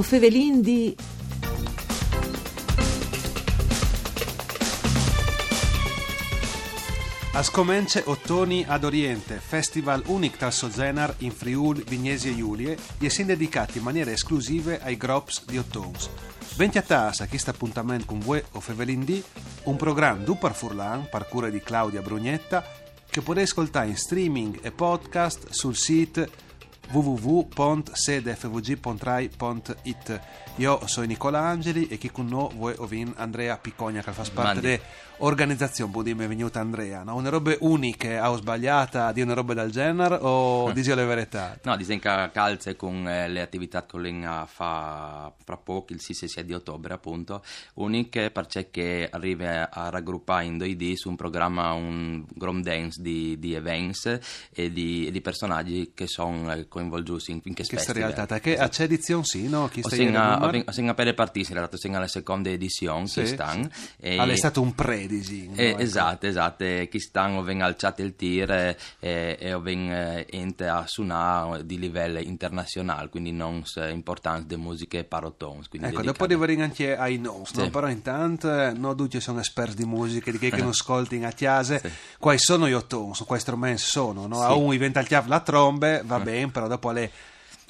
O fevelin di... A scomence Ottoni ad Oriente, festival unic tal Sozenar in Friuli, Vignesi e Giulie, e sin dedicati in maniera esclusiva ai Grops di Ottons. Venti a tassa, questo appuntamento con voi o Fevelin di, un programma du par Furlan, par cura di Claudia Brugnetta, che potete ascoltare in streaming e podcast sul sito www.sedefvg.rai.it Io sono Nicola Angeli e chi con noi vuoi ovin Andrea Picogna che fa parte dell'organizzazione Budim è venuta Andrea no? Una roba uniche, ha sbagliata di una roba del genere o dici la verità? No, che calze con eh, le attività che Lenga fa fra poco, il 6 di ottobre appunto, uniche perché arriva a raggruppare in 2D su un programma un grom dance di, di events e di, di personaggi che sono eh, coinvolti in, in che Questa realtà, che a c'è edizione sì, no? Chi stai ho sen appena partito, in realtà sen alla seconda edizione sì, che stanno. Sì. E, è stato un pre-disegno. Eh, ecco. Esatto, esatto, che stanno, vengono alzati il tir e, e vengono ente a suonare di livello internazionale, quindi non importante di musiche parotons. Ecco, dedicate. dopo devo anche ai nos, sì. no? però intanto non tutti sono esperti di musica, di che, che non ascolti a chiase, sì. quali sono gli ottons, quali strumenti sono, no? Sì. a uno diventa il chiave la trombe, va bene, però dopo le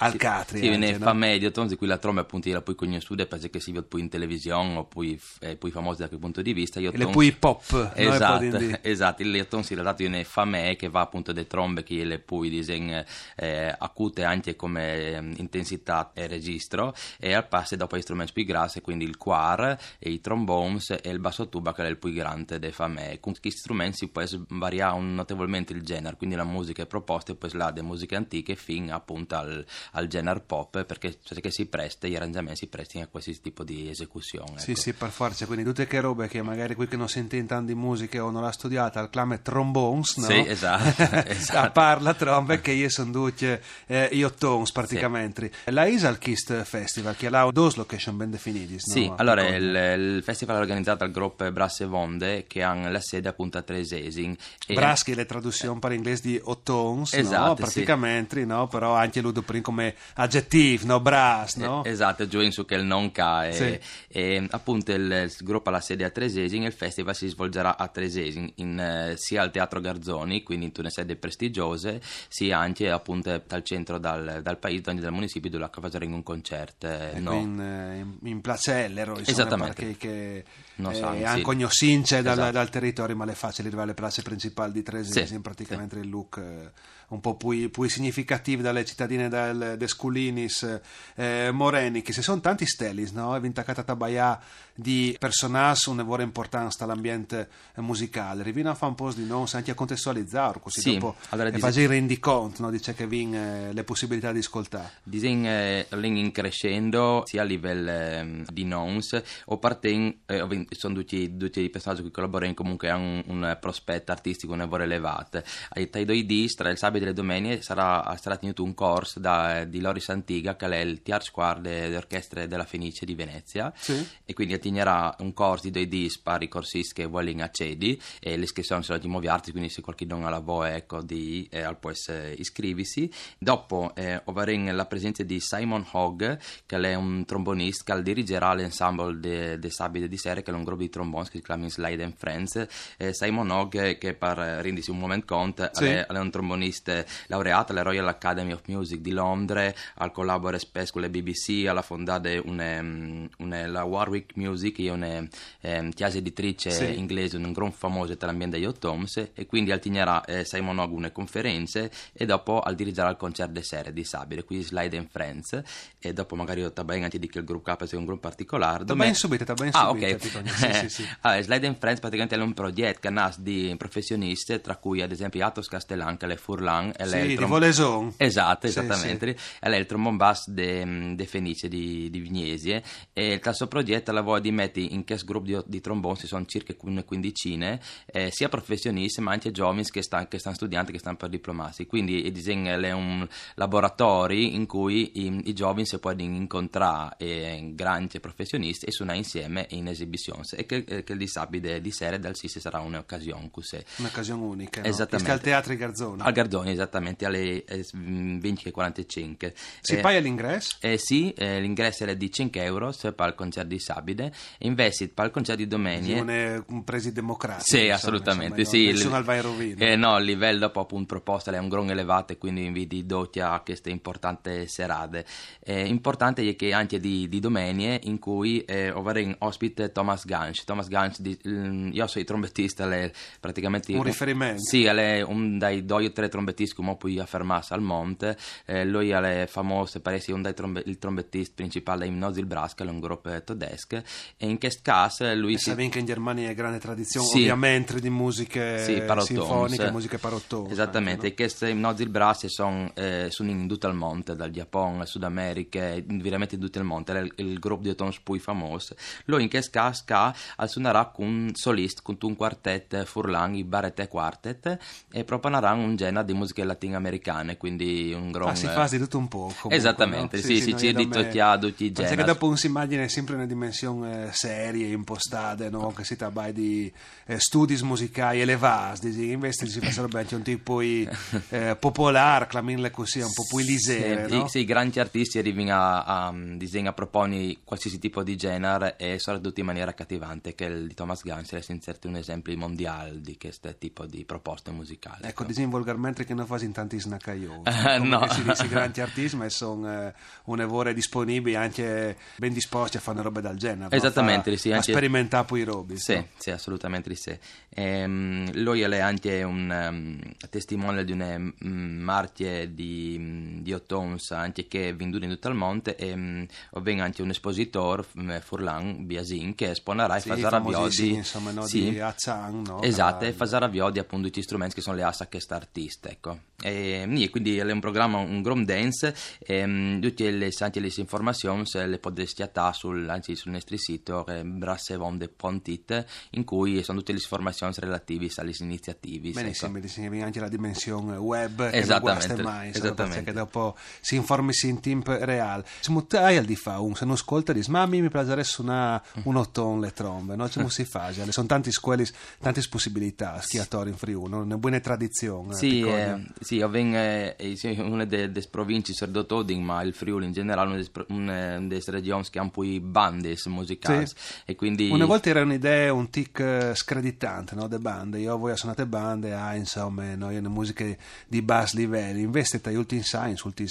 al Catri. Sì, ne no? fa medio, di cui la tromba appunto era poi conosciuta perché si vede poi in televisione o poi, eh, poi famosa da quel punto di vista. Io e poi hip hop. Esatto, no? esatto, il si è dato ne fa me che va appunto le trombe che le poi disegna eh, acute anche come eh, intensità e registro e al passo dopo gli strumenti più grassi, quindi il quar e i trombones e il basso tuba che è il più grande de fa me. Con questi strumenti si può variare notevolmente il genere, quindi la musica è proposta e poi là delle musiche antiche fino appunto al al genere pop perché, perché si presta, gli arrangiamenti si prestano a qualsiasi tipo di esecuzione. Sì, ecco. sì, per forza, quindi tutte che robe che magari qui che non sente tanto di musica o non l'ha studiata, il clame trombones, no? Sì, esatto. esatto. parla trombe che io sono tutte eh, io tones praticamente. Sì. La Isal Kist Festival, che ha due location ben definiti. Sì, no? allora il, il, festival è organizzato dal gruppo Brass e Vonde che hanno la sede appunto a Tresesin. Brass che è la traduzione per inglese di Ottons, esatto, no? praticamente, sì. no? però anche lui come aggettivo, no? Brass, no? Eh, esatto, giù su che il non ca. E, sì. e, appunto il, il, gruppo ha la sede a Tresesin e il festival si svolgerà a Tresesin, in, eh, sia al Teatro Garzoni, quindi in una sede prestigiose, sia anche appunto dal centro dal, dal paese, dal municipio dove faremo un concerto. Eh, no? in, eh, in, in Placellero, insomma, Esattamente. Perché che, so, eh, anche ogni since dal, esatto. dal, territorio, ma le facili arrivare alle place principali di Tresesin, sì, praticamente sì. il look... Eh, un po' più, più significativi dalle cittadine del, de Sculinis eh, Moreni, che se sono tanti stellis, no? È vintacata tabaia di personaggi una vera importanza all'ambiente musicale. Rivina a fare un po' di non, anche a contestualizzare, così sì, dopo allora, fare il rendiconto, no? Dice che vin eh, le possibilità di ascoltare. Disegn eh, in crescendo sia a livello eh, di nons o parten, eh, sono tutti, tutti i personaggi che collaborano comunque hanno un, un prospetto artistico un lavoro elevato. Ai due dis, tra il sabato delle domeniche sarà, sarà tenuto un corso da, di Loris Antiga che è il Tiar Squad delle orchestre della Fenice di Venezia sì. e quindi attinerà un corso di due dispari corsisti che vogliono accedi e l'iscrizione sarà di nuovi arti quindi se qualcuno ha la voce ecco di eh, può iscriversi dopo eh, avremo la presenza di Simon Hogg che è un trombonista che dirigerà l'ensemble de, de Sabide di Sere che è un gruppo di tromboni che si chiama Slide and Friends eh, Simon Hogg che per rendersi un momento conto sì. è, è un trombonista laureata alla Royal Academy of Music di Londra, al collabore spesso con le BBC, alla fondata una, mm, una, la Warwick Music, che è una eh, chiesa editrice sì. inglese, un gran famoso dell'ambiente di Toms, e quindi altinerà eh, Simon Ogg una conferenze e dopo al dirigere al concerto di serie di Sabile, quindi Slide and Friends, e dopo magari io tabben anche di che il gruppo K è un gruppo particolare. Tabben subito, tabben ah, subito. Ok. Sì, sì, sì. allora, Slide and Friends praticamente è un progetto che nasce di professionisti, tra cui ad esempio Atos Castellan, che è Furlan, è sì, di Voleson esatto, esattamente è il trombonbass de, de Fenice di, di Vignesie e il suo progetto lavora di mettere in questo gruppo di, di tromboni ci sono circa una quindicine eh, sia professionisti ma anche giovani che, stanno stanno studiando che stanno per diplomarsi. Quindi il disegno è un laboratorio in cui i, i giovani si possono incontrare eh, grandi professionisti e suonare insieme in esibizioni e che, eh, che il disabile di sera dal Sisi sarà un'occasione un'occasione unica no? esattamente. Al Teatro Garzoni al Garzoni esattamente alle 20.45 5. Si eh, paga l'ingresso? Eh, sì, eh, l'ingresso è di 5 euro per il concerto di Sabide, invece per il concerto di domenica... Non è un presi democratico. Sì, insomma, assolutamente, insomma, sì. Nessuno al vai rovino. Eh, no, il livello dopo appunto proposta è un gran elevato e quindi inviti doti a queste importanti serate. Eh, importante è che anche di, di domenica in cui eh, avremo ospite Thomas Gansch. Thomas Gansch, di, mm, io sono trombettista, è praticamente... Un riferimento. Sì, è un dei due o tre trombettisti come puoi affermarsi al monte. Eh, lui è famoso per essere trombe, il trombettista principale di Nosil Brask, un gruppo tedesco. E in questo caso lui... E si... che in Germania è grande tradizione, sì. ovviamente, di musiche sì, sinfoniche, musiche parottone. Esattamente, e queste Nosil Brask sono, eh, sono in tutto il monte, dal Giappone, Sud America, veramente in tutto il monte. È il, il gruppo di tons più famoso. Lui in questo caso suonerà con un solista, con un quartetto furlan, i Barrette Quartet, e proponerà un genere di musiche latinoamericane, quindi un grosso... Ah, si fa di tutto un po'. Comunque, Esattamente, no? sì, sì, sì, ci di tutti i generi. Perché dopo un si immagina sempre una dimensione eh, serie, impostata, no? che si tratta di eh, studi musicali elevati, invece si solo anche un tipo eh, popolare, claminle così, un po' più lisere. Sì, no? sì, grandi artisti arrivano a, a, a proporre qualsiasi tipo di genere e soprattutto in maniera accattivante, che il di Thomas Gans è inserto un esempio mondiale di questo tipo di proposte musicali. Ecco, ecco. diciamo volgarmente che non fai in tanti snaccaioli. Uh, no. Si dice grandi artisti, ma sono eh, un'evore disponibili anche ben disposti a fare robe del genere. Esattamente, no? sì. Anche... A sperimentare poi i robi. Sì, no? sì, assolutamente sì. Ehm, lui è anche un um, testimone di una um, martie di, um, di Ottons, anche che è venduto in tutto il mondo, e um, anche un espositore, um, Furlan Biasin, che esponerà sì, e fa Zaraviodi. insomma, no, sì. di Azzan, no? Esatto, e fa Zaraviodi appunto tutti gli strumenti che sono le assa a questo artista, ecco. E, e, quindi è un programma, un grom dance, e, um, tutte le, anche le informazioni le potete schiattare sul, anzi, sul nostro sito eh, brassevonde.it in cui sono tutte le informazioni relative alle iniziative. Benissimo, ecco. benissimo, anche la dimensione web che non mai, esattamente. che dopo si informi in tempo reale. Se hai al di fa un, se non ascolta dici, ma a me mi piacerebbe suonare un ottone le trombe, no? Come si fa? Sono tanti scuole, tante possibilità, schiatori in Friuli, una buona tradizione. Sì, eh, sì, io vengo eh, una delle province serdotoding, ma il Friuli in generale una delle regioni che hanno poi bande musicali. Sì. E quindi... Una volta era un'idea, un tic eh, screditante, no? De bande. Io voi suonate bande, ah, insomma, no? Io musiche di basso livello. Invece, tra gli ultimi science, ultimi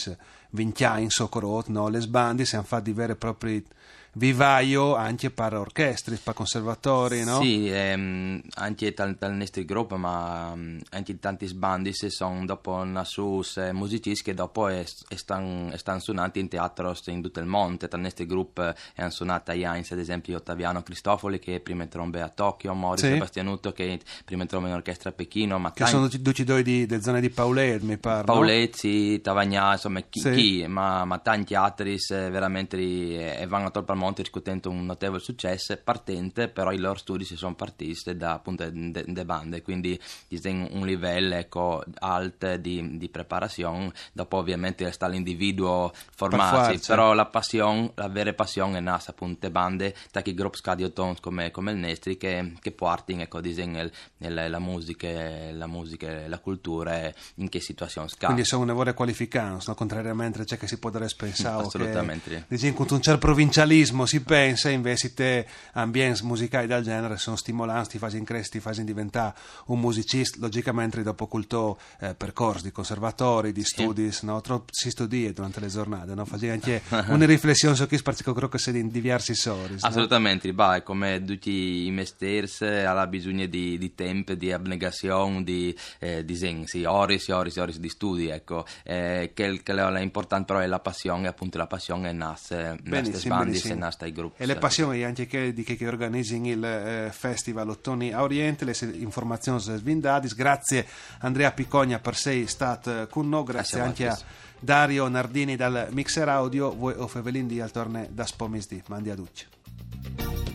20 anni, so no? Le bande si hanno fatti veri e propri vivaio anche per orchestre, per conservatori, no? Sì, ehm, anche dal, dal nostro gruppo, ma um, anche tanti sbandi sono dopo nasus eh, musicisti che dopo stanno suonati in teatro in tutto il mondo. Dal nostro gruppo hanno suonato a Jains, ad esempio Ottaviano Cristofoli che prima trombe a Tokyo, Maurizio sì. Sebastianutto che prima trombe in orchestra a Pechino. Ma che tanti... sono tutti due di, di zone di Paulet, mi pare. Paulet, sì, Tavagnà, insomma, chi, sì. chi ma, ma, tanti altri veramente e vanno a tolpa Monte riscuotendo un notevole successo, partente, però i loro studi si sono partiti da appunto de, de bande, quindi un livello ecco, alto di, di, preparazione, dopo ovviamente sta l'individuo formarsi, per però la passione, la vera passione è nata appunto de bande, da chi gruppi scadiotons come, come il Nestri che, che portano ecco, disegno, la musica, la musica, la cultura in che situazione scade. Quindi sono un lavoro qualificato, no? contrariamente a ciò che si potrebbe pensare. Assolutamente. Che, con un certo provincialismo si pensa invece te ambienti musicali del genere sono stimolanti, ti fanno crescere, ti fanno diventare un musicista, logicamente dopo culto eh, percorsi di conservatori, di studi, sì. no? Troppo si studia durante le giornate, no? Facevi anche una riflessione su chi perché credo che sia in diversi sori. Assolutamente, no? bah, come tutti i mestieri ha bisogno di, di tempo, di abnegazione, di, eh, di sì, ore ore ore di studi, ecco, eh, che, che l'importante però è la passione, appunto la passione nasce, nasce spandi, se nasce ai gruppi. E le passioni anche che, di che organizzano il eh, festival Ottoni a Oriente, le informazioni svindadis. Grazie Andrea Picogna per sei stato con noi, grazie anche a Dario Nardini dal Mixer Audio, voi o Fevelin di al torne da Spomisdi. Mandi a Ducci.